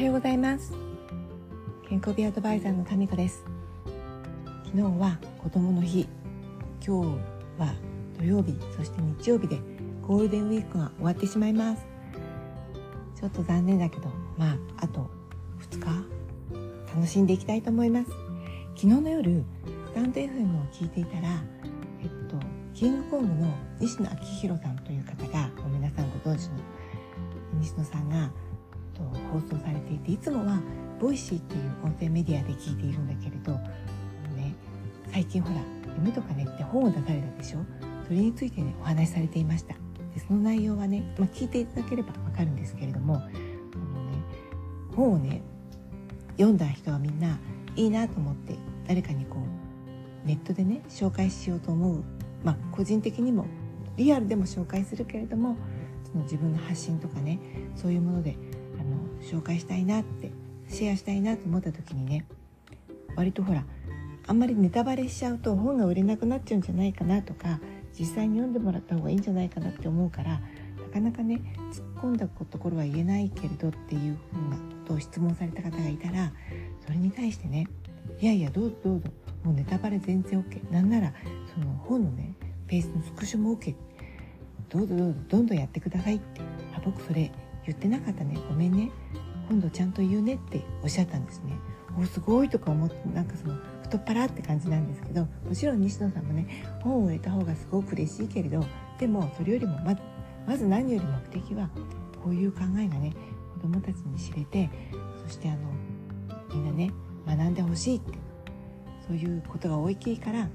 はようございます。健康美アドバイザーのタミコです。昨日は子供の日。今日は土曜日。そして日曜日でゴールデンウィークが終わってしまいます。ちょっと残念だけどまああと2日楽しんでいきたいと思います。昨日の夜スタンド FM を聞いていたらえっとキングコングの西野昭弘さんという方が皆さんご存知の西野さんがと放送されていていつもはボイシーっていう音声メディアで聞いているんだけれど、ね、最近ほら夢とかねって本を出されたでしょ？それについてねお話しされていました。でその内容はね、まあ、聞いていただければわかるんですけれどもあの、ね、本をね読んだ人はみんないいなと思って誰かにこうネットでね紹介しようと思うまあ個人的にもリアルでも紹介するけれどもその自分の発信とかねそういうもので紹介したいなってシェアしたいなと思った時にね割とほらあんまりネタバレしちゃうと本が売れなくなっちゃうんじゃないかなとか実際に読んでもらった方がいいんじゃないかなって思うからなかなかね突っ込んだところは言えないけれどっていうふうなことを質問された方がいたらそれに対してねいやいやどうぞどうぞもうネタバレ全然 OK なんならその本のねページのスクショも OK どうぞどうぞどんどんやってくださいってあ僕それ言ってなかったね。ごめんね。今度ちゃんと言うねっておっしゃったんですね。おすごいとか思ってなんかその太っ腹って感じなんですけどもちろん西野さんもね本を売れた方がすごく嬉しいけれどでもそれよりもままず何より目的はこういう考えがね子どもたちに知れてそしてあのみんなね学んでほしいってそういうことが大きいから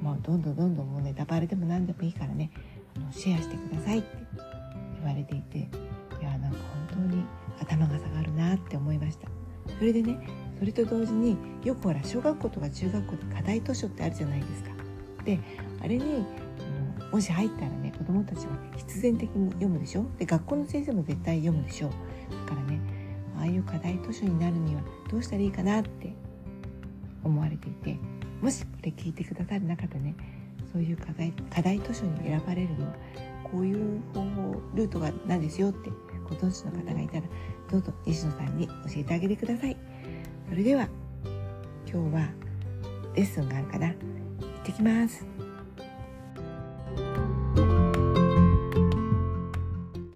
もうどんどんどんどんもうネタバレでも何でもいいからねあのシェアしてくださいって言われていてやなんか本当に頭が下がるなって思いました。それでねそれと同時によくほら小学校とか中学校で課題図書ってあるじゃないですか。であれにもし入ったらね子どもたちは必然的に読むでしょ？で学校の先生も絶対読むでしょ？だからねああいう課題図書になるにはどうしたらいいかなって思われていてもしこれ聞いてくださる中でねそういう課題課題図書に選ばれるのはこういう方法ルートがなんですよってご存知の方がいたらどうぞ西野さんに教えてあげてください。それでは今日はレッスンがあるかな？行ってきます。